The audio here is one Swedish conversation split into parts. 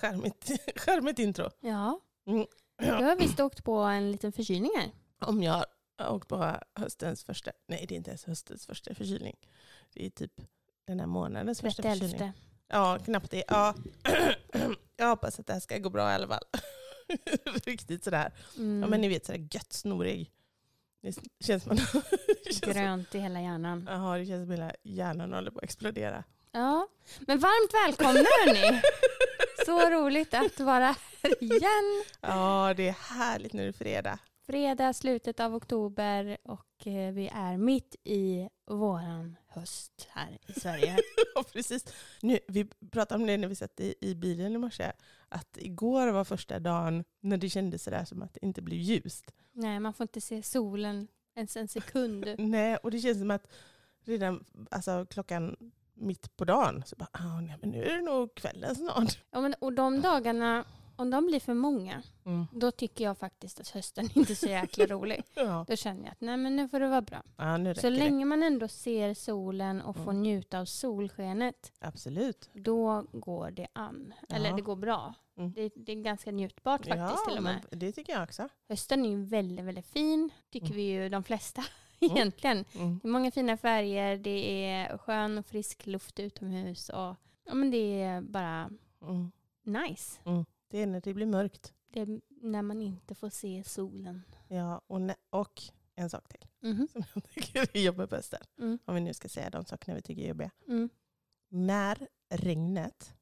Charmigt, charmigt intro. Ja, Mm. du har visst åkt på en liten förkylning här. Om jag har åkt på höstens första, nej det är inte ens höstens första förkylning. Det är typ den här månadens första förkylning. 31. Ja, knappt det. Ja. Jag hoppas att det här ska gå bra i alla fall. Riktigt sådär. Mm. Ja, men ni vet sådär gött snorig. Det känns man... Grönt i hela hjärnan. Jaha, det känns som hela hjärnan håller på att explodera. Ja, men varmt välkomna hörni. Så roligt att vara här igen. Ja, det är härligt det är fredag. Fredag, slutet av oktober och eh, vi är mitt i våran höst här i Sverige. Ja, precis. Nu, vi pratade om det när vi satt i, i bilen i morse. Att igår var första dagen när det kändes sådär som att det inte blev ljust. Nej, man får inte se solen ens en sekund. Nej, och det känns som att redan alltså, klockan mitt på dagen så bara, ah, nej, men nu är det nog kvällen snart. Ja, men, och de dagarna, om de blir för många, Mm. då tycker jag faktiskt att hösten inte är så jäkla rolig. Ja. Då känner jag att nej, men nu får det vara bra. ja, Så det. länge man ändå ser solen och får Mm. njuta av solskenet, Absolut. då går det an. Eller Ja. det går bra. Mm. Det, det är ganska njutbart faktiskt till och med. det tycker jag också. Hösten är ju väldigt, väldigt fin, tycker Mm. vi ju de flesta. egentligen. Mm. Det är många fina färger, det är skön och frisk luft utomhus och ja, men det är bara Mm. nice. Det är när det blir mörkt. Det är när man inte får se solen. Ja, och, och en sak till Mhm. som jag tycker är jobbig på hösten. Mm. Om vi nu ska säga de sakerna vi tycker är jobbiga. Mm. När regnet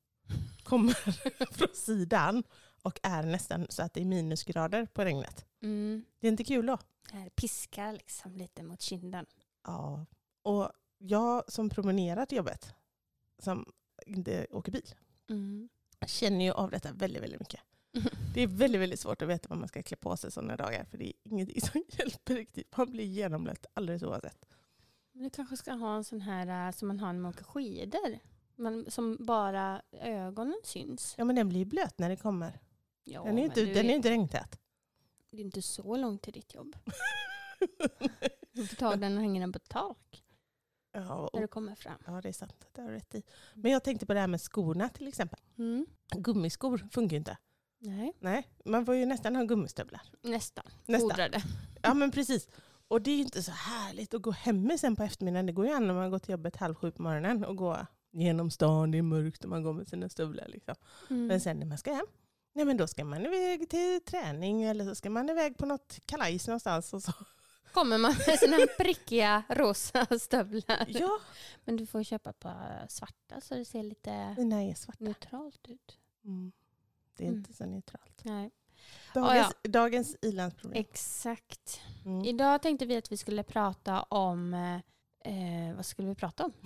kommer från sidan och är nästan så att det är minusgrader på regnet. Mm. Det är inte kul då. Här piskar liksom lite mot kinden. Ja. Och jag som promenerar till jobbet, som inte åker bil, Mm. känner ju av detta väldigt, väldigt mycket. Det är väldigt, väldigt svårt att veta vad man ska klä på sig sådana dagar. För det är ingenting som hjälper riktigt. Man blir genomblött alldeles oavsett. Men du kanske ska ha en sån här äh, som man har när man åker skidor. Man, som bara ögonen syns. Ja men den blir blöt när det kommer. Ja, Den är ju inte, men den är inte regntät. Det är inte så långt till ditt jobb. Du får ta den och hänga den på tak ja, när du kommer fram. ja det är sant. Det har du rätt i. Men jag tänkte på det här med skorna till exempel. Mm. Gummiskor funkar ju inte. Nej, Nej, man får ju nästan ha gummistövlar. nästan. Nästan. Fodrade. Ja men precis. Och det är ju inte så härligt att gå hem med sen på eftermiddagen. Det går ju an när man går till jobbet halv sju på morgonen och gå genom stan, det är mörkt och man går med sina stövlar. Liksom. Mm. Men sen när man ska hem, nej men då ska man iväg till träning eller så ska man iväg på något kalajs någonstans. Och så. Kommer man med sina prickiga rosa stövlar. Ja, Men du får köpa ett par svarta så det ser lite svarta. neutralt ut. Mm. Det är Mm. inte så neutralt. Nej. Dagens, dagens ilandsproblem. Exakt. Mm. Idag tänkte vi att vi skulle prata om... Eh, vad skulle vi prata om?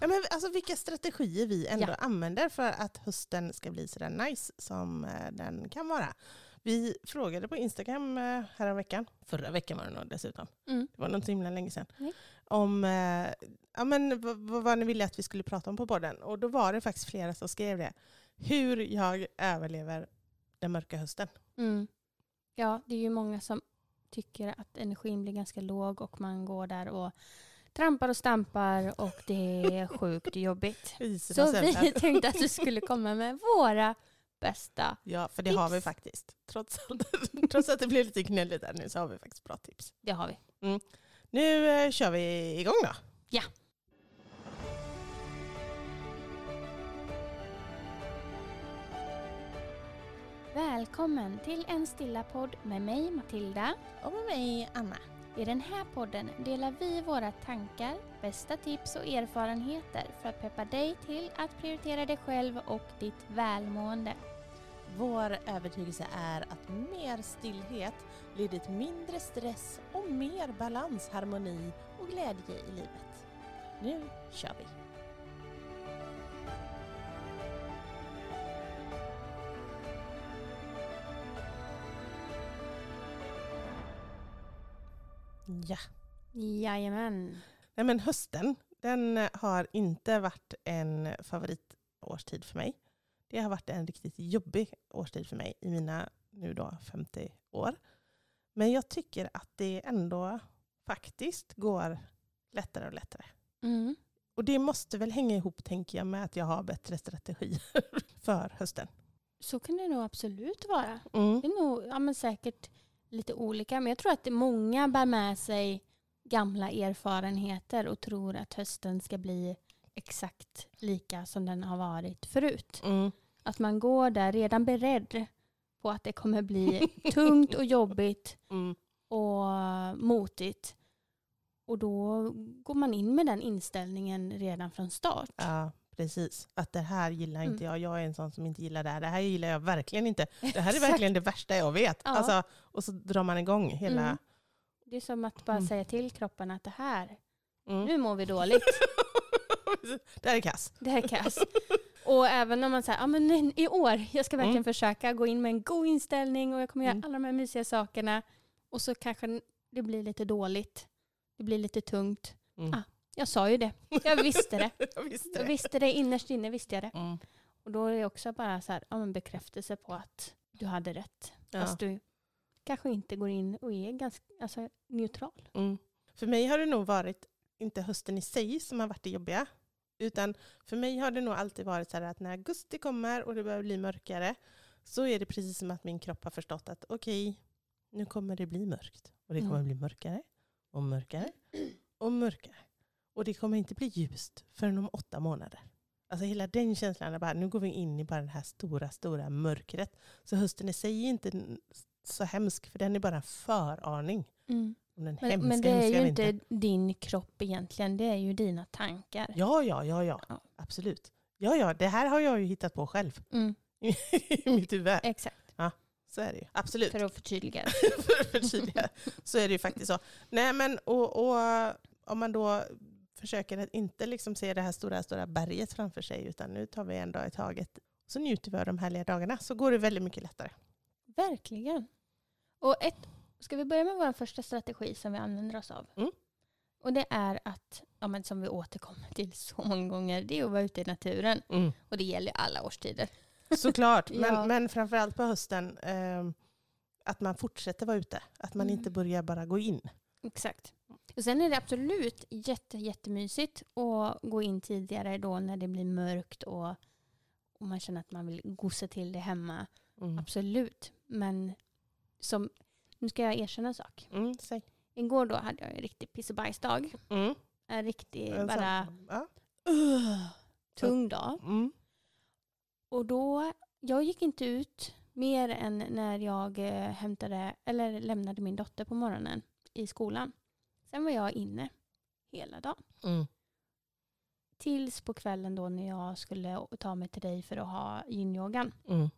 ja, men alltså, vilka strategier vi ändå Ja. använder för att hösten ska bli så där nice som eh, den kan vara. Vi frågade på Instagram eh, veckan, förra veckan var det nog dessutom, Mm. det var nog inte himla länge sedan, Nej. om eh, ja, men, vad, vad ni ville att vi skulle prata om på podden. Och då var det faktiskt flera som skrev det. Hur jag överlever den mörka hösten. Mm. Ja, det är ju många som tycker att energin blir ganska låg och man går där och trampar och stampar och det är sjukt jobbigt. Så vi tänkte att vi skulle komma med våra bästa. Ja, för det har vi tips. faktiskt. Trots, allt, trots att det blev lite gnälligt där nu så har vi faktiskt bra tips. Det har vi. Nu eh, kör vi igång då. Ja. Välkommen till en stilla podd med mig Matilda. Och med mig Anna. I den här podden delar vi våra tankar, bästa tips och erfarenheter för att peppa dig till att prioritera dig själv och ditt välmående. Vår övertygelse är att mer stillhet leder till mindre stress och mer balans, harmoni och glädje i livet. Nu kör vi! Ja. Jajamän. Nej, men hösten den eh, har inte varit en favoritårstid för mig. Det har varit en riktigt jobbig årstid för mig i mina nu då 50 år. Men jag tycker att det ändå faktiskt går lättare och lättare. Mm. Och det måste väl hänga ihop, tänker jag, med att jag har bättre strategi för hösten. Så kan det nog absolut vara. Mm. Det är nog ja, men säkert lite olika. Men jag tror att många bär med sig gamla erfarenheter och tror att hösten ska bli exakt lika som den har varit förut. Mm. Att man går där redan beredd på att det kommer bli tungt och jobbigt Mm. och motigt. Och då går man in med den inställningen redan från start. Ja, precis. Att det här gillar Mm. inte jag. Jag är en sån som inte gillar det här. Det här gillar jag verkligen inte. Det här är verkligen det värsta jag vet. Ja. Alltså, och så drar man igång hela... Mm. Det är som att bara Mm. säga till kroppen att det här, Mm. nu mår vi dåligt. det här är kass. Det här är kass. Och även om man säger, ja men nej, i år, jag ska verkligen Mm. försöka gå in med en god inställning och jag kommer göra Mm. alla de här mysiga sakerna. Och så kanske det blir lite dåligt. Det blir lite tungt. Mm. Ah, Jag sa ju det. Jag visste det. jag visste Jag det. visste det innerst inne, visste jag det. Mm. Och då är det också bara så här, ja, men bekräftelse på att du hade rätt. Ja. Fast du kanske inte går in och är ganska alltså, neutral. Mm. För mig har det nog varit, inte hösten i sig som har varit det jobbiga, utan för mig har det nog alltid varit så här att när augusti kommer och det börjar bli mörkare så är det precis som att min kropp har förstått att okej, nu kommer det bli mörkt. Och det kommer Mm. bli mörkare och mörkare och mörkare. Och det kommer inte bli ljust förrän om åtta månader. Alltså hela den känslan, bara, nu går vi in i bara det här stora, stora mörkret. Så hösten i sig är inte så hemsk, för den är bara en föraning den Men, hemska, men det är ju vintern. inte din kropp egentligen, det är ju dina tankar. Ja, ja, ja, ja, Ja. absolut. Ja, ja, det här har jag ju hittat på själv Mm, i mitt huvud. exakt, Så är det ju, absolut. för att förtydliga. För att förtydliga så är det ju faktiskt så. Nej, men och, och om man då försöker att inte liksom se det här stora, stora berget framför sig, utan nu tar vi en dag i taget, så njuter vi av de härliga dagarna, så går det väldigt mycket lättare. Verkligen. Och ett, ska vi börja med vår första strategi som vi använder oss av? Mm. Och det är att, ja, men som vi återkommer till så många gånger, det är att vara ute i naturen. Och det gäller alla årstider. Såklart, men, Ja. men framförallt på hösten, eh, att man fortsätter vara ute. Att man Mm. inte börjar bara gå in. Exakt. Och sen är det absolut jätte, jättemysigt att gå in tidigare då när det blir mörkt och, och man känner att man vill gosa till det hemma. Mm. Absolut. Men som, nu ska jag erkänna en sak. Mm. Igår då hade jag en riktig piss och bajsdag. Mm. En riktig En bara Ja. uh, tung dag. Mm. Och då, jag gick inte ut mer än när jag eh, hämtade, eller lämnade min dotter på morgonen i skolan. Sen var jag inne hela dagen. Mm. Tills på kvällen då när jag skulle ta mig till dig för att ha yin-yogan. Mm.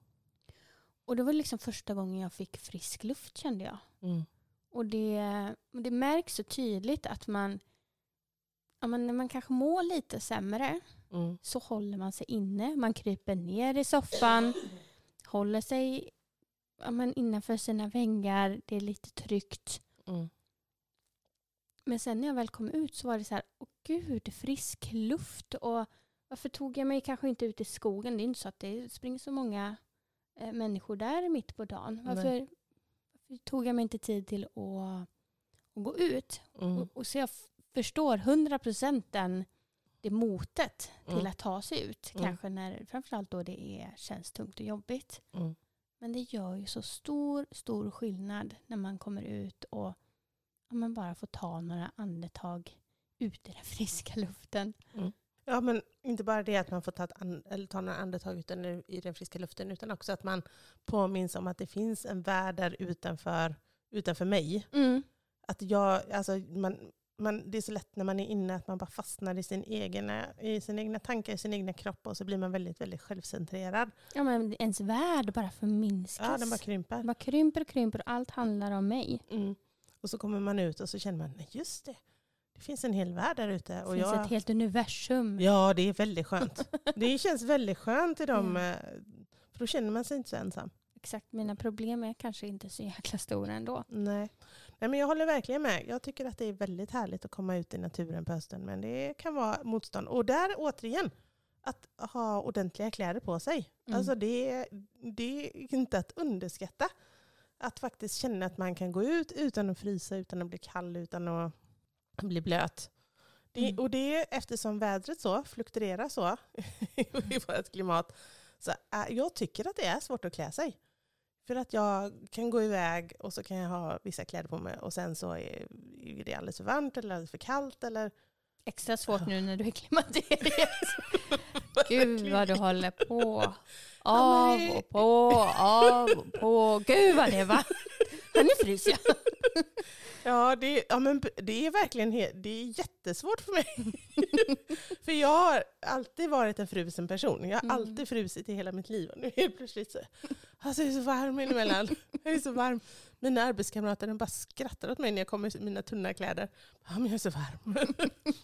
Och det var liksom första gången jag fick frisk luft kände jag. Mm. Och det, det märks så tydligt att man, ja, men när man kanske mår lite sämre Mm. så håller man sig inne. Man kryper ner i soffan, håller sig ja, men innanför sina väggar. Det är lite tryggt. Mm. Men sen när jag väl kom ut så var det så här, åh gud, frisk luft. Och varför tog jag mig kanske inte ut i skogen? Det är inte så att det springer så många eh, människor där mitt på dagen. Varför, varför tog jag mig inte tid till att, att gå ut? Mm. Och, och så jag förstår 100% den, det motet till Mm. att ta sig ut. Mm. Kanske när, framförallt då det är, känns tungt och jobbigt. Mm. Men det gör ju så stor, stor skillnad när man kommer ut och ja, man bara får ta några andetag ut i den friska luften. Ja, men inte bara det att man får ta, ett an- eller ta några andetag utan i den friska luften, utan också att man påminns om att det finns en värld där utanför, utanför mig. Att jag, alltså man, man, det är så lätt när man är inne att man bara fastnar i sin egna, i sina egna tankar, i sin egna kropp och så blir man väldigt, väldigt självcentrerad. Ja, men ens värld bara förminskas. Ja, den bara krymper. Den bara krymper och krymper och allt handlar om mig. Mm. Och så kommer man ut och så känner man, nej just det, det finns en hel värld där ute. Det finns jag, ett helt universum. Ja, det är väldigt skönt. det känns väldigt skönt i de, Mm. eh, för då känner man sig inte så ensam. Exakt, mina problem är kanske inte så jäkla stora ändå. Nej. Nej, men jag håller verkligen med. Jag tycker att det är väldigt härligt att komma ut i naturen på hösten, men det kan vara motstånd. Och där återigen, att ha ordentliga kläder på sig. Mm. Alltså det, det är inte att underskatta. Att faktiskt känna att man kan gå ut utan att frysa, utan att bli kall, utan att bli blöt. Det, Mm. Och det är eftersom vädret så fluktuerar så i vårt klimat. Så jag tycker att det är svårt att klä sig. För att jag kan gå iväg och så kan jag ha vissa kläder på mig och sen så är det alldeles för varmt eller alldeles för kallt. Eller... Extra svårt nu när du är klimakteriet. Gud vad du håller på. Av och på, av och på. Gud vad det var. Nu fryser jag. Ja, det, ja men det är verkligen det är jättesvårt för mig. för jag har alltid varit en frusen person. Jag har Mm. alltid frusit i hela mitt liv. Och nu helt plötsligt så, alltså jag är så varm inemellan. Jag är så varm. Mina arbetskamrater de bara skrattar åt mig när jag kommer i mina tunna kläder. Ja, men jag är så varm.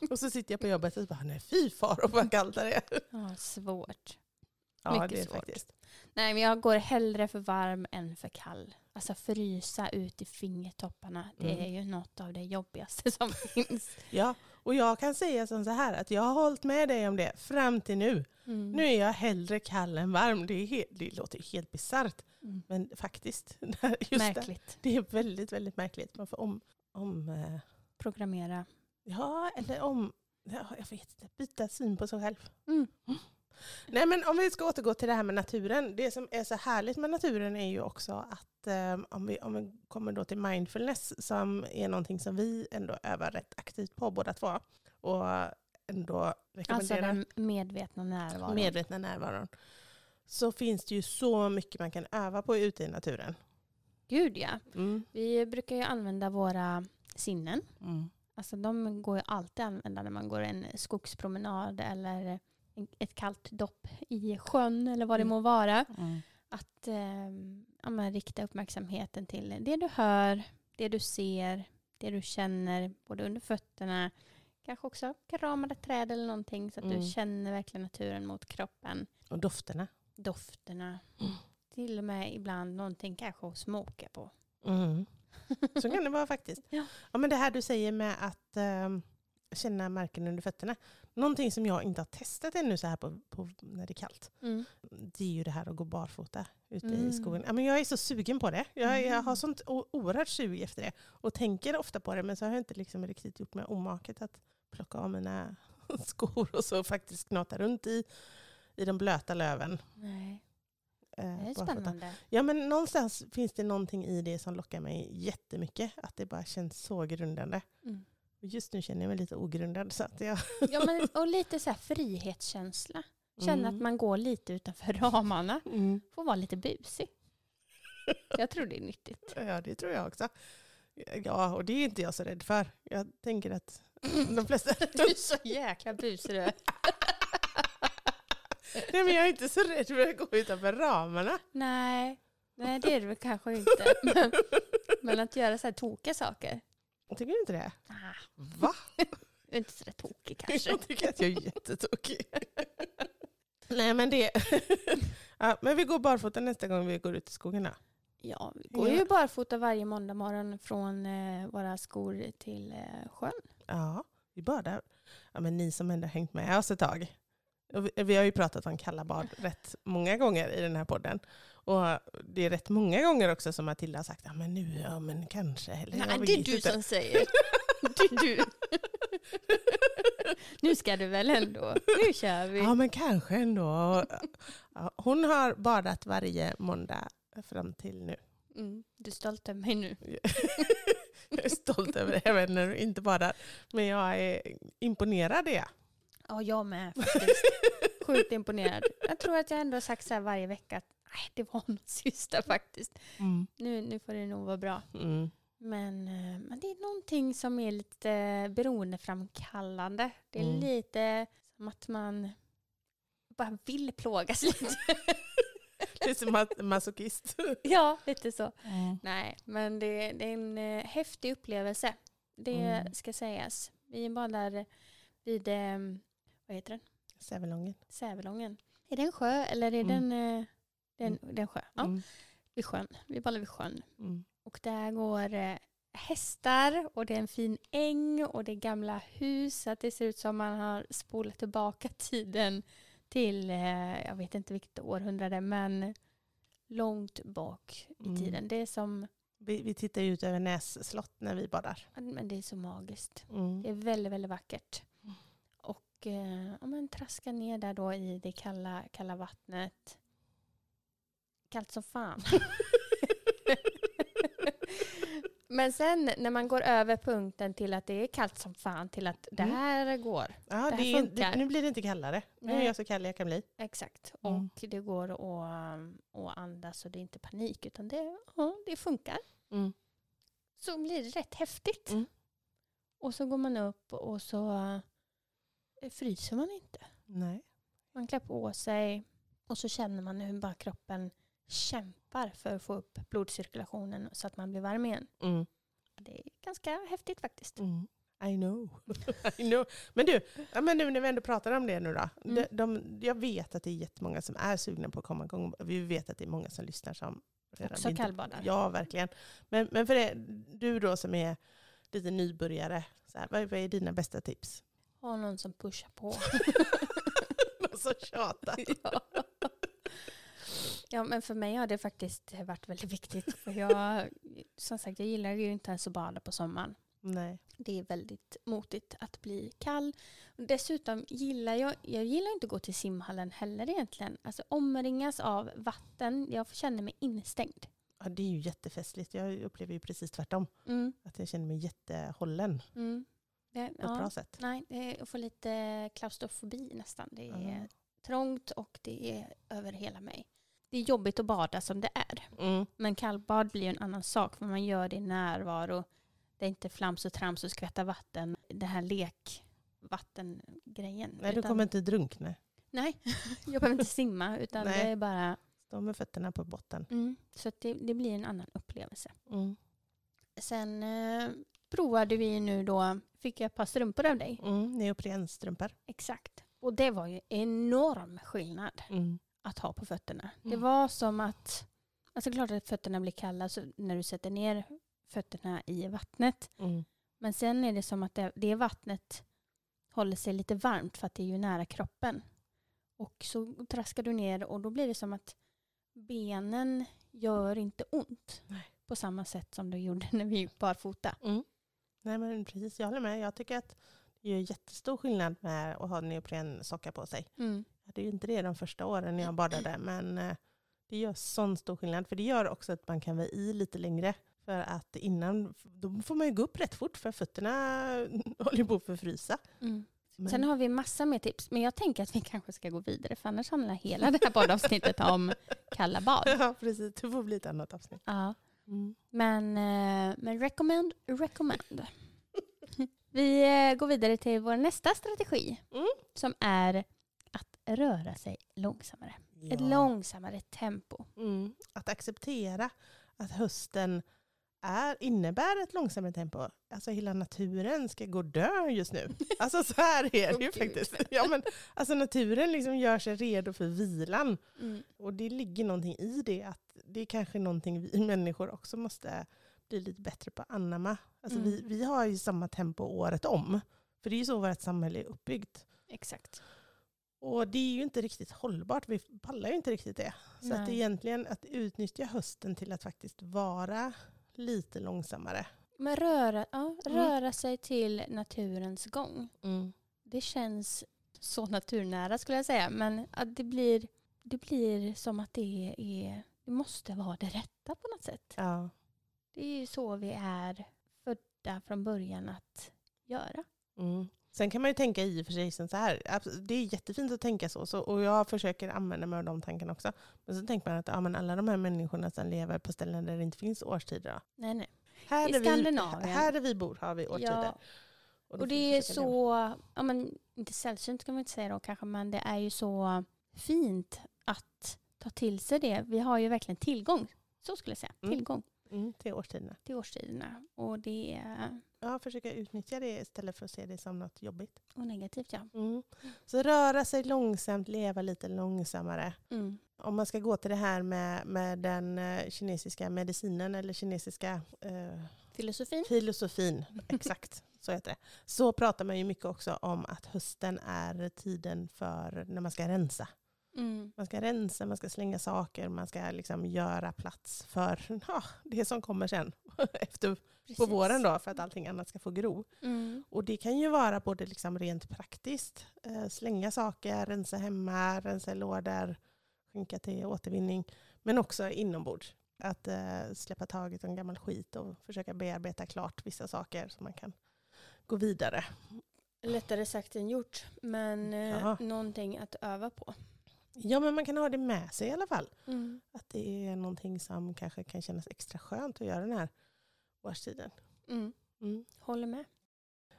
och så sitter jag på jobbet och bara, nej fy far och vad kallt det är. Ja, svårt. Ja, Mycket det är svårt. faktiskt. Nej, men jag går hellre för varm än för kall. Alltså frysa ut i fingertopparna, det Mm. är ju något av det jobbigaste som finns. Ja, och jag kan säga som så här att jag har hållit med dig om det fram till nu. Mm. Nu är jag hellre kall än varm. Det, är he- det låter helt bisarrt. Mm. Men faktiskt, just det, Märkligt. det är väldigt, väldigt märkligt. Man får om, om eh, Programmera. ja, eller om, ja, jag vet inte, byta syn på sig själv. Nej men om vi ska återgå till det här med naturen. Det som är så härligt med naturen är ju också att eh, om, vi, om vi kommer då till mindfulness som är någonting som vi ändå övar rätt aktivt på båda två. Och ändå Alltså rekommenderar den medvetna närvaron. medvetna närvaron. Så finns det ju så mycket man kan öva på ute i naturen. Gud ja. Mm. Vi brukar ju använda våra sinnen. Mm. Alltså de går ju alltid att använda när man går en skogspromenad eller ett kallt dopp i sjön eller vad det Mm. må vara. Att eh, ja, rikta uppmärksamheten till det du hör, det du ser, det du känner både under fötterna. Kanske också kramade träd eller någonting så att Mm. du känner verkligen naturen mot kroppen. Och dofterna. Dofterna. Mm. Till och med ibland någonting kanske att smoka på. Mm. Så kan det vara faktiskt. Ja. Ja, men det här du säger med att ehm, känna marken under fötterna. Någonting som jag inte har testat ännu så här på, på när det är kallt. Mm. Det är ju det här att gå barfota ute Mm. i skogen. Ja, men jag är så sugen på det. Jag, jag Mm. har sånt oerhört sug efter det. Och tänker ofta på det men så har jag inte liksom riktigt gjort mig omaket att plocka av mina skor och så faktiskt knata runt i, i de blöta löven. Nej, eh, det är spännande. Ja men någonstans finns det någonting i det som lockar mig jättemycket. Att det bara känns så grundande. Mm. Just nu känner jag mig lite ogrundad. Så att jag, Ja, men, och lite så här frihetskänsla. Känna Mm. att man går lite utanför ramarna. mm. Får vara lite busig. Jag tror det är nyttigt. Ja det tror jag också. Ja och det är inte jag så rädd för. Jag tänker att de flesta... Du är så jäkla busig du. Nej men jag är inte så rädd för att gå utanför ramarna. Nej, nej det är du kanske inte. Men, men att göra så här tokiga saker. Tycker du inte det? Ah, Va? du är inte så tokig kanske. Jag tycker att jag är jättetokig. Nej men det... ja, men vi går barfota nästa gång vi går ut i skogen då. Ja, vi går ju barfota varje måndag morgon från eh, våra skor till eh, sjön. Ja, vi badar. Ja, men ni som ändå hängt med oss ett tag. Vi, har ju pratat om kalla bad rätt många gånger i den här podden. Och det är rätt många gånger också som Matilda har sagt, ja men nu, ja men kanske. Eller, Nej, det är du inte." som säger. Är du. Nu ska du väl ändå. Nu kör vi. Ja men kanske ändå. Hon har badat varje måndag fram till nu. Mm, du är stolt över mig nu. Jag är stolt över det, även när du inte badar. Men jag är imponerad det. Ja, jag med faktiskt. Sjukt imponerad. Jag tror att jag ändå har sagt så här varje vecka att nej, det var något sista faktiskt. Mm. Nu, nu får det nog vara bra. Mm. Men, eh, men det är någonting som är lite beroendeframkallande. Det är Mm. lite som att man bara vill plågas lite. Det är som att masochist. ja, lite så. Nej, men det, det är en eh, häftig upplevelse. Det Mm. ska sägas. Vi badar vid, eh, vad heter den? Sävelången. Sävelången. Är det en sjö eller är Mm. den, eh, den, den sjö? Ja, Mm. vid sjön. Vi badar vid sjön. Mm. Och där går eh, hästar och det är en fin äng och det är gamla hus. Så att det ser ut som man har spolat tillbaka tiden till, eh, jag vet inte vilket århundrade, men långt bak i Mm. tiden. Det är som, Vi, vi tittar ut över Näs slott när vi badar. men det är så magiskt. Mm. Det är väldigt, väldigt vackert. Och eh, ja, men traska ner där då i det kalla, kalla vattnet. Kallt som fan. Men sen när man går över punkten till att det är kallt som fan till att det Mm. här går. Ja, Det det är, det, funkar. nu blir det inte kallare. Nu är jag så kall jag kan bli. Exakt. Mm. Och det går att, att andas och det är inte panik utan det, ja, det funkar. Mm. Så blir det rätt häftigt. Mm. Och så går man upp och så fryser man inte. Nej. Man klär på sig och så känner man hur bara kroppen kämpar för att få upp blodcirkulationen så att man blir varm igen. Mm. Det är ganska häftigt faktiskt. Mm. I know. I know. Men du, ja, men nu när vi ändå pratar om det nu då. Mm. De, de, jag vet att det är jättemånga som är sugna på att komma igång. Vi vet att det är många som lyssnar som redan Också inte- kallbadar. Ja, verkligen. Men, men för det, du då som är lite nybörjare, så här, vad, vad är dina bästa tips? Ha någon som pushar på. Någon som tjatar. ja. ja, men för mig har det faktiskt varit väldigt viktigt. För jag, som sagt, jag gillar ju inte ens att bada på sommaren. Nej. Det är väldigt motigt att bli kall. Dessutom gillar jag, jag gillar inte att gå till simhallen heller egentligen. Alltså omringas av vatten, jag känner mig instängd. Ja, det är ju jättefestligt. Jag upplever ju precis tvärtom. Mm, Att jag känner mig jättehållen mm. Det, på ett ja, bra sätt. nej, jag får lite klaustrofobi nästan. Det är Ja. trångt och det är över hela mig. Det är jobbigt att bada som det är. Mm. Men kallbad blir en annan sak för man gör det i närvaro. Det är inte flams och trams och skvätta vatten. Det här lekvattengrejen. Nej, du Utan- kommer inte drunkna. Nej, jag behöver inte simma utan Nej. det är bara... Stå med fötterna på botten. Mm, så det, det blir en annan upplevelse. Mm. Sen eh, provade vi nu då, fick jag ett par strumpor av dig. Mm. Neoprenstrumpor. Exakt. Och det var ju enorm skillnad Mm. att ha på fötterna. Det Mm. var som att, alltså klart att fötterna blir kalla så när du sätter ner fötterna i vattnet. Mm. Men sen är det som att det, det vattnet håller sig lite varmt för att det är ju nära kroppen. Och så traskar du ner och då blir det som att benen gör inte ont Nej. på samma sätt som det gjorde när vi gick barfota. Mm. Nej men precis, jag håller med. Jag tycker att det gör jättestor skillnad med att ha neoprensockar på sig. Mm. Jag hade ju inte det de första åren när jag badade men eh, det gör sån stor skillnad. För det gör också att man kan vara i lite längre. För att innan, då får man ju gå upp rätt fort för fötterna håller ju på att förfrysa. Mm. Men, Sen har vi massa mer tips, men jag tänker att vi kanske ska gå vidare för annars handlar hela det här badavsnittet om kalla bad. Ja precis, det får bli ett annat avsnitt. Ja. Mm. Men, eh, men recommend, recommend. Vi eh, går vidare till vår nästa strategi Mm. som är att röra sig långsammare. Ett Ja. långsammare tempo. Mm. Att acceptera att hösten är, innebär ett långsammare tempo. Alltså hela naturen ska gå dö just nu. Alltså så här är det ju faktiskt. Ja, men, alltså naturen liksom gör sig redo för vilan. Mm. Och det ligger någonting i det. Att det är kanske någonting vi människor också måste bli lite bättre på att anamma. Alltså Mm. vi, vi har ju samma tempo året om. För det är ju så vårt samhälle är uppbyggt. Exakt. Och det är ju inte riktigt hållbart. Vi pallar ju inte riktigt det. Så att Nej. egentligen att utnyttja hösten till att faktiskt vara lite långsammare. Men röra, ja, Mm. röra sig till naturens gång. Det känns så naturnära skulle jag säga. Men att det, blir, det blir som att det, är, det måste vara det rätta på något sätt. Ja. Det är ju så vi är födda från början att göra. Mm. Sen kan man ju tänka i och för sig så här. Det är jättefint att tänka så, så. Och jag försöker använda mig av de tankarna också. Men så tänker man att ja, men alla de här människorna som lever på ställen där det inte finns årstider. Nej, nej. Här I vi, Skandinavien. här där vi bor har vi årstider. Ja, och får det är leva. så, ja, men, inte sällsynt kan man inte säga då kanske, men det är ju så fint att ta till sig det. Vi har ju verkligen tillgång, så skulle jag säga, Mm. tillgång Mm, till årstiderna. till årstiderna. Och det är Ja, försöka utnyttja det istället för att se det som något jobbigt. och negativt ja. Mm. Så röra sig långsamt, leva lite långsammare. Mm. Om man ska gå till det här med, med den eh, kinesiska medicinen eller kinesiska eh, Filosofin. filosofin, exakt så heter det. Så pratar man ju mycket också om att hösten är tiden för när man ska rensa. Mm. Man ska rensa, man ska slänga saker, man ska liksom göra plats för ja, det som kommer sen efter, på våren då för att allting annat ska få gro. Mm. Och det kan ju vara både liksom rent praktiskt, eh, slänga saker, rensa hemma, rensa lådor, skänka till återvinning, men också inombords. Att eh, släppa taget om gammal skit och försöka bearbeta klart vissa saker så man kan gå vidare. Lättare sagt än gjort, men eh, någonting att öva på. Ja, men man kan ha det med sig i alla fall. Mm. Att det är någonting som kanske kan kännas extra skönt att göra den här årstiden. Mm. Mm. Håller med.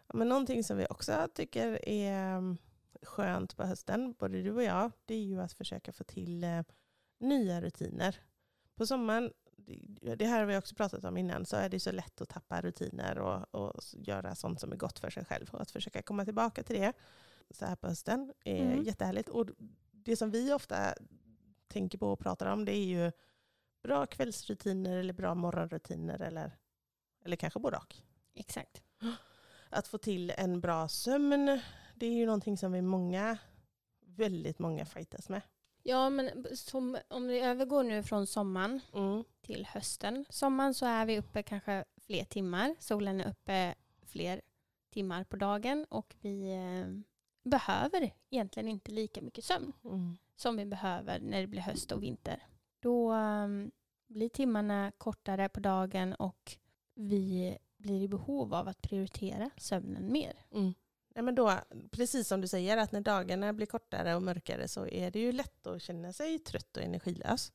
Ja, men någonting som vi också tycker är mm, skönt på hösten, både du och jag, det är ju att försöka få till eh, nya rutiner. På sommaren, det- det här har vi också pratat om innan, så är det så lätt att tappa rutiner och, och göra sånt som är gott för sig själv. Och att försöka komma tillbaka till det så här på hösten är Mm. jättehärligt. Och det som vi ofta tänker på och pratar om, det är ju bra kvällsrutiner eller bra morgonrutiner eller, eller kanske både och Exakt. att få till en bra sömn, det är ju någonting som vi många, väldigt många fightas med. Ja, men som, om vi övergår nu från sommaren Mm. till hösten. Sommaren så är vi uppe kanske fler timmar. Solen är uppe fler timmar på dagen och vi eh, behöver egentligen inte lika mycket sömn Mm. som vi behöver när det blir höst och vinter. Då eh, blir timmarna kortare på dagen och vi blir i behov av att prioritera sömnen mer. Mm. Nej, men då, precis som du säger, att när dagarna blir kortare och mörkare så är det ju lätt att känna sig trött och energilös.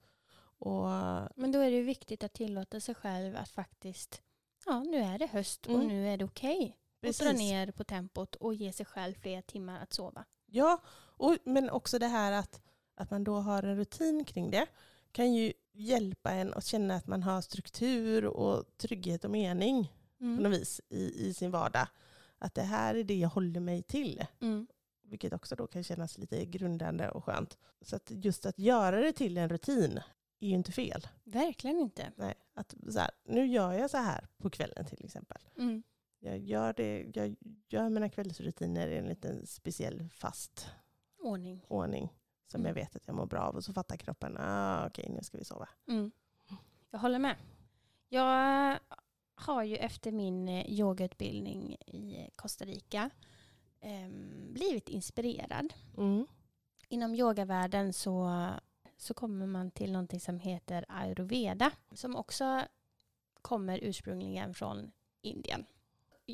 Och, Men då är det ju viktigt att tillåta sig själv att faktiskt, ja nu är det höst och Mm. nu är det okej. Och dra precis. ner på tempot och ge sig själv fler timmar att sova. Ja, och, men också det här att, att man då har en rutin kring det kan ju hjälpa en att känna att man har struktur och trygghet och mening på något vis i, i sin vardag. Att det här är det jag håller mig till. Mm. Vilket också då kan kännas lite grundande och skönt. Så att just att göra det till en rutin är ju inte fel. Verkligen inte. Nej, att så här, nu gör jag så här på kvällen till exempel. Mm. Jag gör, det, jag gör mina kvällsrutiner i en liten speciell fast Ordning. ordning som Mm. jag vet att jag mår bra av. Och så fattar kroppen, ah, okej nu ska vi sova. Mm. Jag håller med. Jag har ju efter min eh, yogautbildning i Costa Rica em, blivit inspirerad. Mm. Inom yogavärlden så, så kommer man till någonting som heter ayurveda som också kommer ursprungligen från Indien.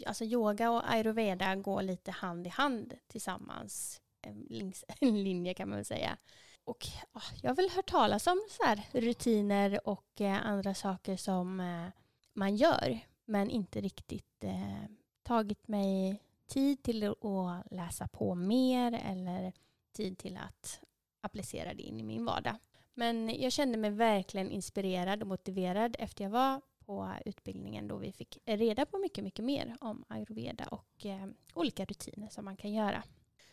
Alltså yoga och ayurveda går lite hand i hand tillsammans. En linje kan man väl säga. Och ah, jag har väl hört talas om så här rutiner och eh, andra saker som eh, man gör men inte riktigt eh, tagit mig tid till att läsa på mer eller tid till att applicera det in i min vardag. Men jag kände mig verkligen inspirerad och motiverad efter jag var på utbildningen då vi fick reda på mycket, mycket mer om ayurveda och eh, olika rutiner som man kan göra.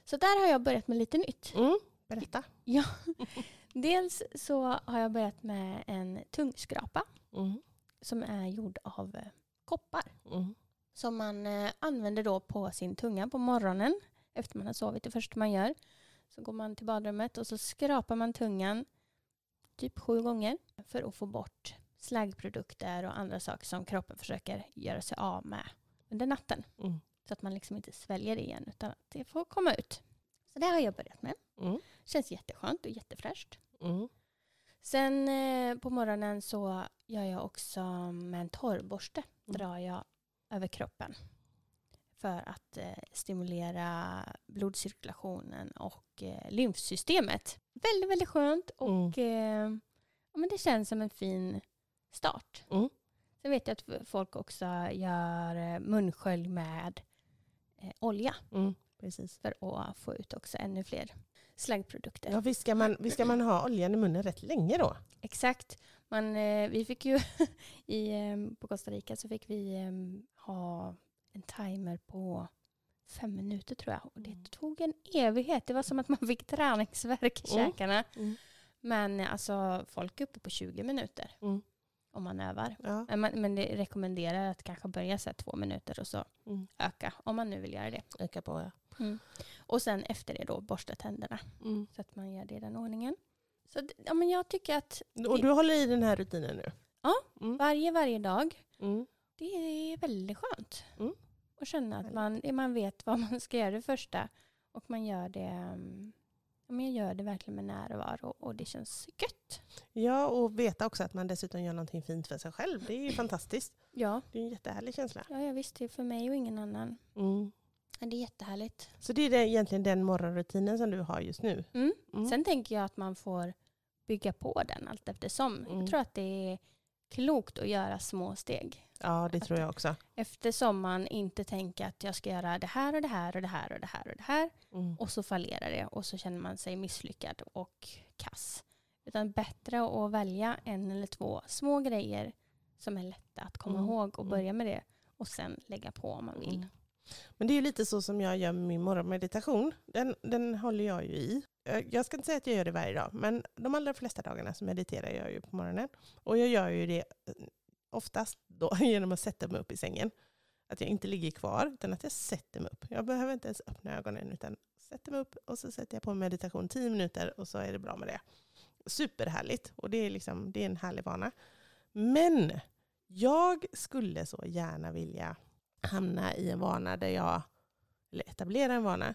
Så där har jag börjat med lite nytt. Mm. Berätta. Dels så har jag börjat med en tungskrapa Mm. som är gjord av eh, koppar. Mm. Som man eh, använder då på sin tunga på morgonen efter man har sovit. Det första man gör. Så går man till badrummet och så skrapar man tungan typ sju gånger för att få bort slaggprodukter och andra saker som kroppen försöker göra sig av med under natten. Mm. Så att man liksom inte sväljer det igen utan att det får komma ut. Så det har jag börjat med. Mm. Känns jätteskönt och jättefräscht. Mm. Sen eh, på morgonen så gör jag också med en torrborste Mm. drar jag över kroppen för att eh, stimulera blodcirkulationen och eh, lymfsystemet. Väldigt, väldigt skönt och eh, ja, men det känns som en fin start. Mm. Sen vet jag att folk också gör eh, munskölj med eh, olja Mm. Precis. för att få ut också ännu fler slaggprodukter. Ja, visst, ska man, visst ska man ha oljan i munnen rätt länge då? Exakt. Men eh, vi fick ju i, eh, på Costa Rica så fick vi eh, ha en timer på fem minuter tror jag. Och det Mm. tog en evighet. Det var som att man fick träningsvärk i Mm. käkarna. Mm. Men eh, alltså folk är uppe på 20 minuter. Mm. Om man övar. Ja. Men, men det rekommenderar att kanske börja så två minuter och så Mm. öka om man nu vill göra det. Öka på ja. Och sen efter det då borsta tänderna Mm. så att man gör det i den ordningen. Så ja, men jag tycker att Och du håller i den här rutinen nu? Ja. Mm. varje, varje dag, Mm. det är väldigt skönt. Mm. Och känna att man, man vet vad man ska göra det första. Och man gör det, mm, ja, men jag gör det verkligen med närvaro och det känns gött. Ja, och veta också att man dessutom gör någonting fint för sig själv. Det är ju fantastiskt. Ja, Det är en jättehärlig känsla. ja jag visste det är för mig och ingen annan. Mm. Ja, Det är jättehärligt. Så det är det, egentligen den morgonrutinen som du har just nu? Mm. Mm. Sen tänker jag att man får bygga på den allt eftersom. Mm. Jag tror att det är klokt att göra små steg. Ja, det tror jag också. Eftersom man inte tänker att jag ska göra det här och det här och det här och det här och det här. Mm. Och så fallerar det och så känner man sig misslyckad och kass. Utan bättre att välja en eller två små grejer som är lätta att komma Mm. ihåg och Mm. börja med det. Och sen lägga på om man vill. Mm. Men det är ju lite så som jag gör med min morgonmeditation. Den, den håller jag ju i. Eh, jag ska inte säga att jag gör det varje dag, men de allra flesta dagarna så mediterar jag ju på morgonen. Och jag gör ju det eh, oftast då genom att sätta mig upp i sängen. Att jag inte ligger kvar, utan att jag sätter mig upp. Jag behöver inte ens öppna ögonen, utan sätter mig upp och så sätter jag på meditation tio minuter och så är det bra med det. Superhärligt. Och det är, liksom, det är en härlig vana. Men jag skulle så gärna vilja hamna i en vana där jag, eller etablera en vana,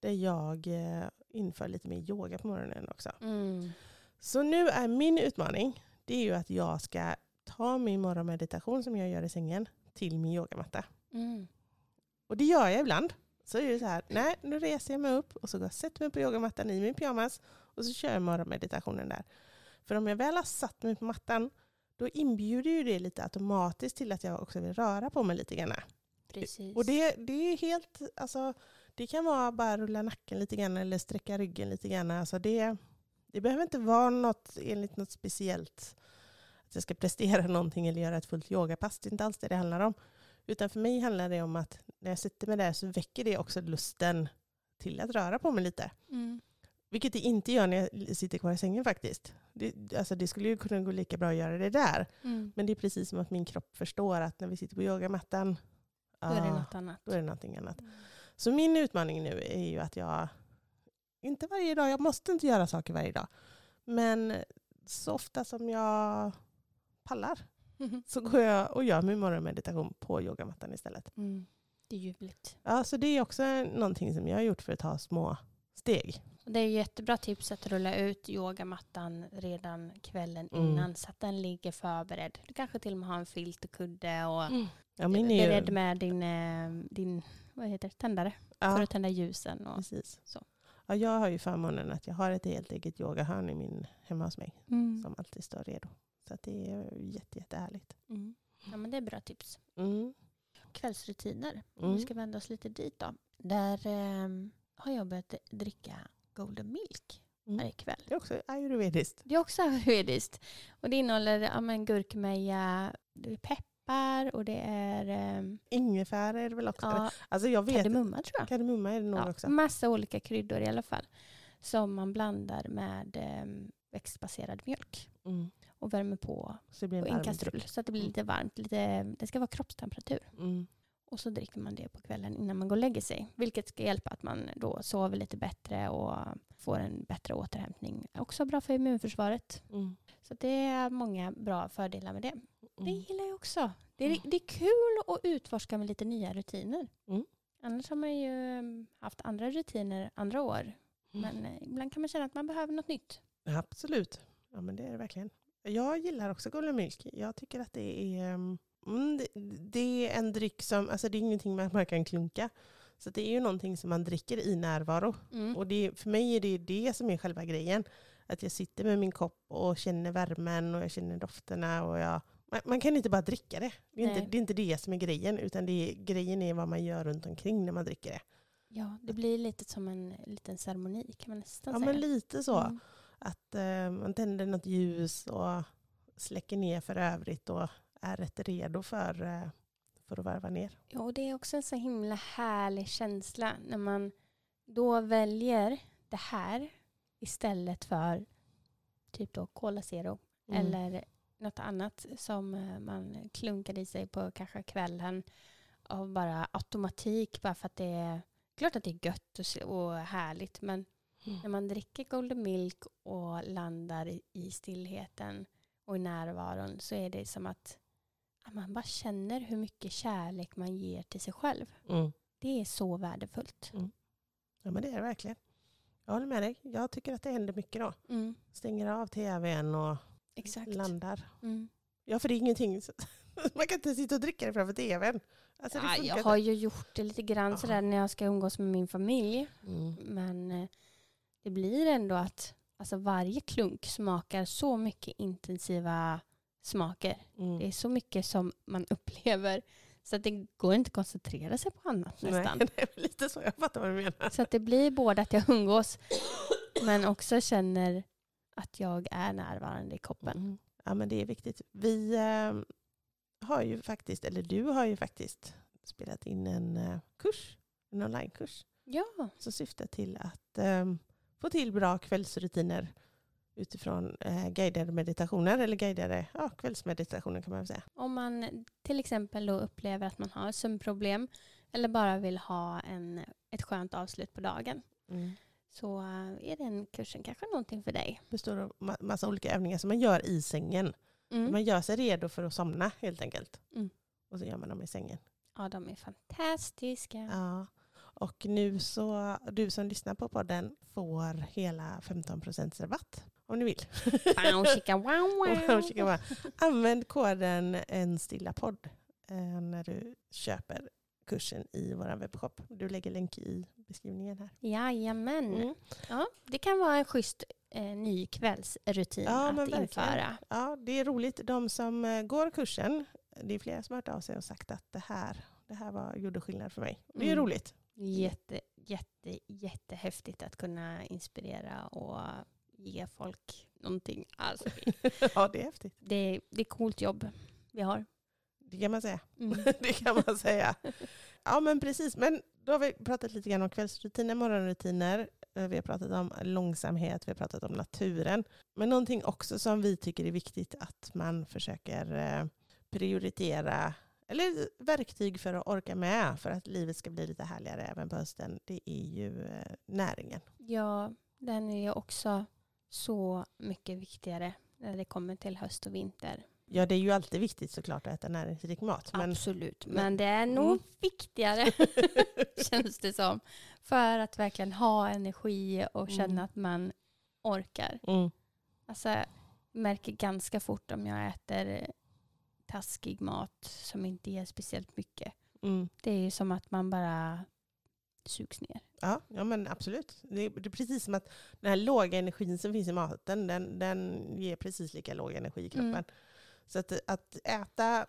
där jag eh, inför lite mer yoga på morgonen också. Mm. Så nu är min utmaning, det är ju att jag ska ta min morgonmeditation som jag gör i sängen till min yogamatta. Mm. Och det gör jag ibland. Så är det så här, nej nu reser jag mig upp och så går jag och sätter mig på yogamattan i min pyjamas och så kör jag morgonmeditationen där. För om jag väl har satt mig på mattan, då inbjuder ju det lite automatiskt till att jag också vill röra på mig lite grann. Precis. Och det, det är helt, alltså, det kan vara bara rulla nacken lite grann eller sträcka ryggen lite grann. Alltså det, det behöver inte vara något enligt något speciellt, att jag ska prestera någonting eller göra ett fullt yogapass. Det är inte alls det det handlar om. Utan för mig handlar det om att när jag sitter med det så väcker det också lusten till att röra på mig lite. Mm. Vilket det inte gör när jag sitter kvar i sängen faktiskt. Det, alltså det skulle ju kunna gå lika bra att göra det där. Mm. Men det är precis som att min kropp förstår att när vi sitter på yogamattan, Då är det ah, något annat. då är det någonting annat. Så min utmaning nu är ju att jag, inte varje dag, jag måste inte göra saker varje dag, men så ofta som jag pallar så går jag och gör min morgonmeditation på yogamattan istället. Mm. Det är ljuvligt. Ja, så det är också någonting som jag har gjort för att ta små steg. Det är jättebra tips att rulla ut yogamattan redan kvällen Mm. innan så att den ligger förberedd. Du kanske till och med har en filt och kudde och Ja, min är beredd med din, eh, din vad heter det, tändare för ja, att tända ljusen. Och, precis. så. Ja, jag har ju förmånen att jag har ett helt eget yogahörn i min, hemma hos mig mm. som alltid står redo. Så det är jätte, jättehärligt. Mm. Ja, men det är bra tips. Mm. Kvällsrutiner. Om Mm. vi ska vända oss lite dit då. Där eh, har jag börjat dricka Golden Milk Mm. varje kväll. Det är också ayurvediskt. Det är också ayurvediskt. Och det innehåller ja, men gurkmeja, är peppar och det är eh, Ingefära är det väl också? ja, Alltså jag vet, kardemumma tror jag. kardemumma är det nog Ja, också. massa olika kryddor i alla fall. Som man blandar med eh, växtbaserad mjölk. Mm. Och värmer på, Så på en kastrull. Så att det blir Mm. lite varmt. Lite, det ska vara kroppstemperatur. Mm. Och så dricker man det på kvällen innan man går och lägger sig. Vilket ska hjälpa att man då sover lite bättre och får en bättre återhämtning. Också bra för immunförsvaret. Mm. Så det är många bra fördelar med det. Det Mm. gillar jag också. Det är, Mm. det är kul att utforska med lite nya rutiner. Mm. Annars har man ju haft andra rutiner andra år. Men eh, ibland kan man känna att man behöver något nytt. Absolut. Ja men det är det verkligen. Jag gillar också Golden Milk. Jag tycker att det är, mm, det, det är en dryck som, alltså det är ingenting man kan klunka. Så det är ju någonting som man dricker i närvaro. Mm. Och det, för mig är det det som är själva grejen. Att jag sitter med min kopp och känner värmen och jag känner dofterna. Och jag, man, man kan inte bara dricka det. Det är, inte, det är inte det som är grejen. Utan det är, grejen är vad man gör runt omkring när man dricker det. Ja, det blir lite som en liten ceremoni kan man nästan Ja säga. men lite så. Mm. Att eh, man tänder något ljus och släcker ner för övrigt och är rätt redo för, eh, för att varva ner. Ja, och det är också en så himla härlig känsla när man då väljer det här istället för typ då Cola Zero Mm. eller något annat som eh, man klunkar i sig på kanske kvällen av bara automatik bara för att det är klart att det är gött och, härligt men Mm. när man dricker Golden Milk och landar i, stillheten och i närvaron så är det som att att man bara känner hur mycket kärlek man ger till sig själv. Mm. Det är så värdefullt. Ja men det är det verkligen. Jag håller med dig. Jag tycker att det händer mycket då. Stänger av tvn och Exakt. landar. Mm. Ja för det är ingenting. Man kan inte sitta och dricka det framför tvn. Alltså, Ja, jag har ju gjort det lite grann Ja. sådär när jag ska umgås med min familj. Mm. Men eh, det blir ändå att alltså, varje klunk smakar så mycket intensiva smaker. Mm. Det är så mycket som man upplever. Så att det går inte att koncentrera sig på annat nästan. Nej, det är lite så. Jag fattar vad du menar. Så att det blir både att jag umgås men också känner att jag är närvarande i koppen. Mm. Ja men det är viktigt. Vi eh, har ju faktiskt, eller du har ju faktiskt spelat in en eh, kurs, en onlinekurs Ja, som syftar till att eh, få till bra kvällsrutiner utifrån eh, guidade meditationer, eller guidade ja, kvällsmeditationer kan man väl säga. om man till exempel då upplever att man har sömnproblem eller bara vill ha en, ett skönt avslut på dagen så eh, är den kursen kanske någonting för dig. består av ma- massa olika övningar som man gör i sängen. Mm. Man gör sig redo för att somna helt enkelt. Mm. Och så gör man dem i sängen. Ja, de är fantastiska. Ja. Och nu så, du som lyssnar på podden får hela 15% rabatt om ni vill. Wow, chicka, wow, wow. Använd koden en stilla podd eh, när du köper kursen i vår webbshop. Du lägger länk i beskrivningen här. Jajamän. Mm. Ja, det kan vara en schysst eh, ny kvällsrutin Ja, att verkligen. införa. Ja, det är roligt. De som eh, går kursen, det är flera som har hört av sig och sagt att det här, det här var, gjorde skillnad för mig. Det är Mm. roligt. Jätte, jätte, jättehäftigt att kunna inspirera och ge folk någonting. Alltså, ja, det är häftigt. det, det är coolt jobb vi har. Det kan man säga. Mm. det kan man säga. Ja men precis, men då har vi pratat lite grann om kvällsrutiner, morgonrutiner. Eh, Vi har pratat om långsamhet, vi har pratat om naturen. Men någonting också som vi tycker är viktigt att man försöker eh, prioritera, eller verktyg för att orka med för att livet ska bli lite härligare även på hösten, det är ju eh, näringen. Ja, den är ju också så mycket viktigare när det kommer till höst och vinter. Ja det är ju alltid viktigt såklart att äta näringsrik mat. Men Absolut, men- det är nog Mm. viktigare känns det som. För att verkligen ha energi och känna Mm. att man orkar. mm. Alltså, jag märker ganska fort om jag äter taskig mat som inte ger speciellt mycket. Mm. Det är ju som att man bara sugs ner. Ja, ja men absolut. Det är, det är precis som att den här låga energin som finns i maten, den, den ger precis lika låg energi i kroppen. Så att, att äta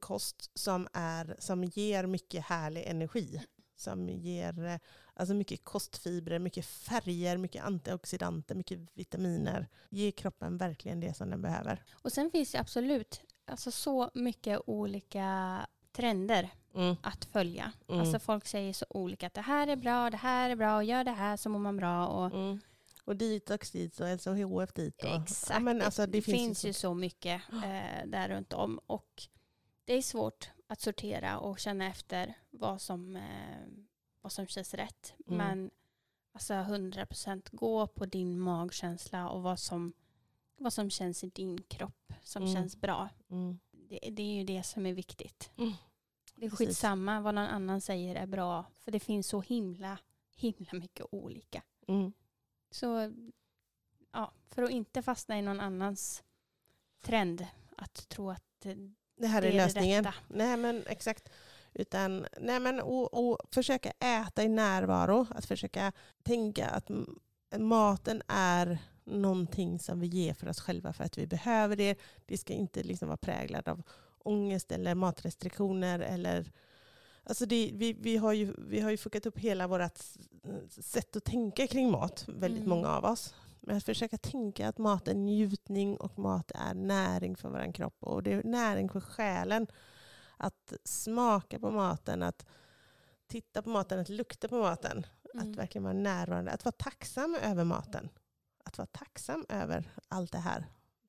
kost som, är, som ger mycket härlig energi, som ger alltså mycket kostfibrer, mycket färger, mycket antioxidanter, mycket vitaminer, ger kroppen verkligen det som den behöver. Och sen finns det absolut alltså så mycket olika trender Mm. att följa. Mm. Alltså folk säger så olika att det här är bra, det här är bra, och gör det här så mår man bra. Och Mm. Och detox dit och LCHF dit. Och, Exakt. Ja, men alltså, det, det finns, finns ju så mycket eh, där runt om. Och det är svårt att sortera och känna efter vad som, eh, vad som känns rätt. Mm. Men alltså 100% gå på din magkänsla och vad som, vad som känns i din kropp som Mm. känns bra. mm. Det, det är ju det som är viktigt. Mm. Det är skitsamma vad någon annan säger är bra. För det finns så himla, himla mycket olika. Mm. Så ja, för att inte fastna i någon annans trend att tro att Det här det är lösningen. rätta. Nej men exakt. Utan, nej men och, och försöka äta i närvaro. Att försöka tänka att maten är någonting som vi ger för oss själva för att vi behöver det. Det ska inte liksom vara präglad av ångest eller matrestriktioner. Eller, alltså det, vi, vi, har ju, vi har ju fuckat upp hela vårt sätt att tänka kring mat, väldigt Mm. många av oss. Men att försöka tänka att mat är njutning och mat är näring för vår kropp. Och det är näring för själen. Att smaka på maten, att titta på maten, att lukta på maten. Mm. Att verkligen vara närvarande. Att vara tacksam över maten. Att vara tacksam över allt det här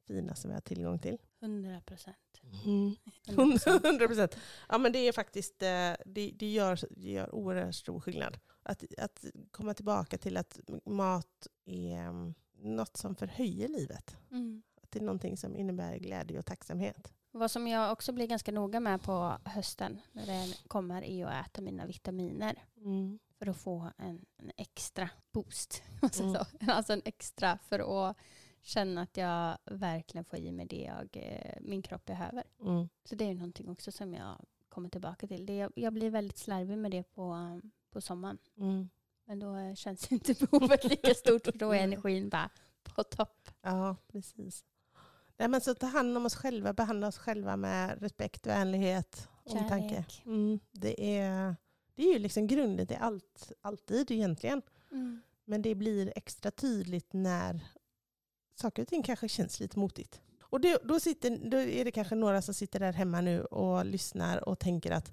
finaste vi har tillgång till. 100 procent. Mm. 100 procent. Ja men det är faktiskt, eh, det, det, gör, det gör oerhört stor skillnad. Att, att komma tillbaka till att mat är mm, något som förhöjer livet. Mm. Att det är någonting som innebär glädje och tacksamhet. Vad som jag också blir ganska noga med på hösten när det kommer är att äta mina vitaminer. Mm. För att få en, en extra boost. Mm. Alltså en extra för att känna att jag verkligen får i mig det jag, eh, min kropp behöver. Mm. Så det är någonting också som jag kommer tillbaka till. Det, jag blir väldigt slarvig med det på, på sommaren. Mm. Men då känns inte behovet lika stort för då är energin bara på topp. Ja, precis. Nej, men så ta hand om oss själva, behandla oss själva med respekt, vänlighet, omtanke. Kärlek. Mm. Det, är, det är ju liksom grunden till allt, alltid egentligen. Mm. Men det blir extra tydligt när saker och ting kanske känns lite motigt. Och det, då, sitter, då är det kanske några som sitter där hemma nu och lyssnar och tänker att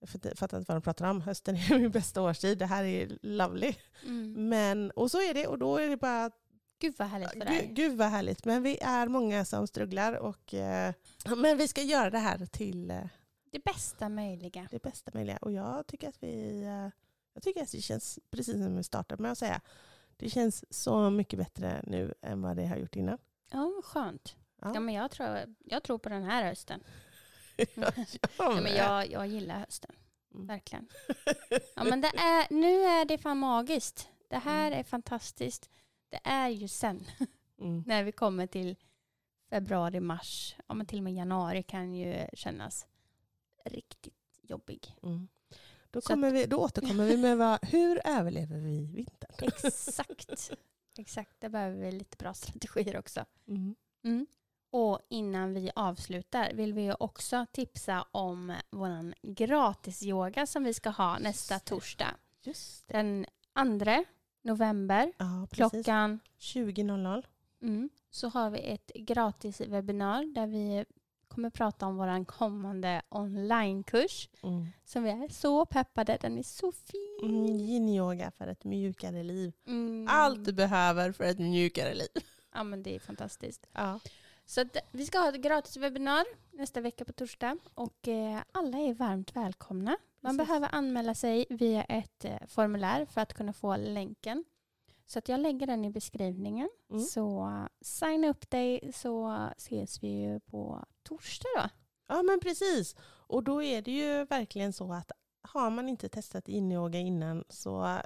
jag fattar- inte vad de pratar om. Hösten är min bästa årstid. Det här är lovely. Mm. Men, och så är det. Och då är det bara Gud vad härligt för Gud, dig. gud vad härligt. Men vi är många som strugglar. Och, eh, men vi ska göra det här till eh, Det bästa möjliga. det bästa möjliga. Och jag tycker att vi... Eh, jag tycker att det känns precis som vi startade med att säga. Det känns så mycket bättre nu än vad det har gjort innan. Ja, skönt. Ja. Ja, men jag, tror, jag tror på den här hösten. jag, Ja, men jag, jag gillar hösten. Mm. Verkligen. Ja, men det är, nu är det fan magiskt. Det här Mm. är fantastiskt. Det är ju sen Mm. när vi kommer till februari, mars, ja, men till och med januari kan ju kännas riktigt jobbig. Mm. Då, kommer vi, då återkommer vi med vad, hur överlever vi vintern? Exakt. Exakt, där behöver vi lite bra strategier också. Mm. Mm. Och innan vi avslutar vill vi ju också tipsa om vår gratisyoga som vi ska ha nästa torsdag. Just det. Den 2 november Ja, klockan 20.00. mm, så har vi ett gratis webbinar där vi kommer prata om vår kommande onlinekurs Mm. som vi är så peppade. Den är så fin. Mm, yin-yoga för ett mjukare liv. Mm. Allt du behöver för ett mjukare liv. Ja men det är fantastiskt. Ja. Så att vi ska ha ett gratis webbinar nästa vecka på torsdag och eh, alla är varmt välkomna. Man Precis. behöver anmäla sig via ett eh, formulär för att kunna få länken. Så att jag lägger den i beskrivningen. Mm. Så signa upp dig så ses vi ju på torsdag då. ja, men precis. Och då är det ju verkligen så att har man inte testat yin-yoga innan så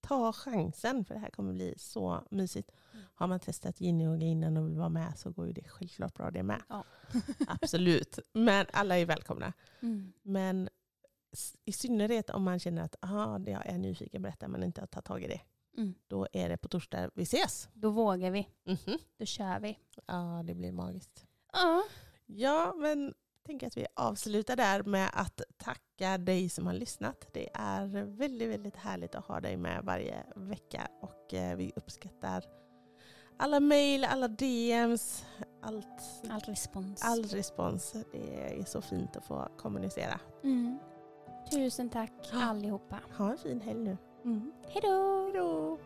ta chansen för det här kommer bli så mysigt. Mm. Har man testat yin-yoga innan och vill vara med så går ju det självklart bra det med. Ja. Absolut. Men alla är välkomna. Men s- i synnerhet om man känner att aha, det jag är nyfiken på detta men inte har tagit tag i det. Mm. Då är det på torsdag vi ses. Då vågar vi. Mhm. Då kör vi. Ja, det blir magiskt. Ja. Ja, men tänker att vi avslutar där med att tacka dig som har lyssnat. Det är väldigt, väldigt härligt att ha dig med varje vecka och eh, vi uppskattar alla mejl, alla DMs, allt, All respons. all respons. Det är så fint att få kommunicera. Mm. Tusen tack allihopa. Ha en fin helg nu. Mm. Hej då!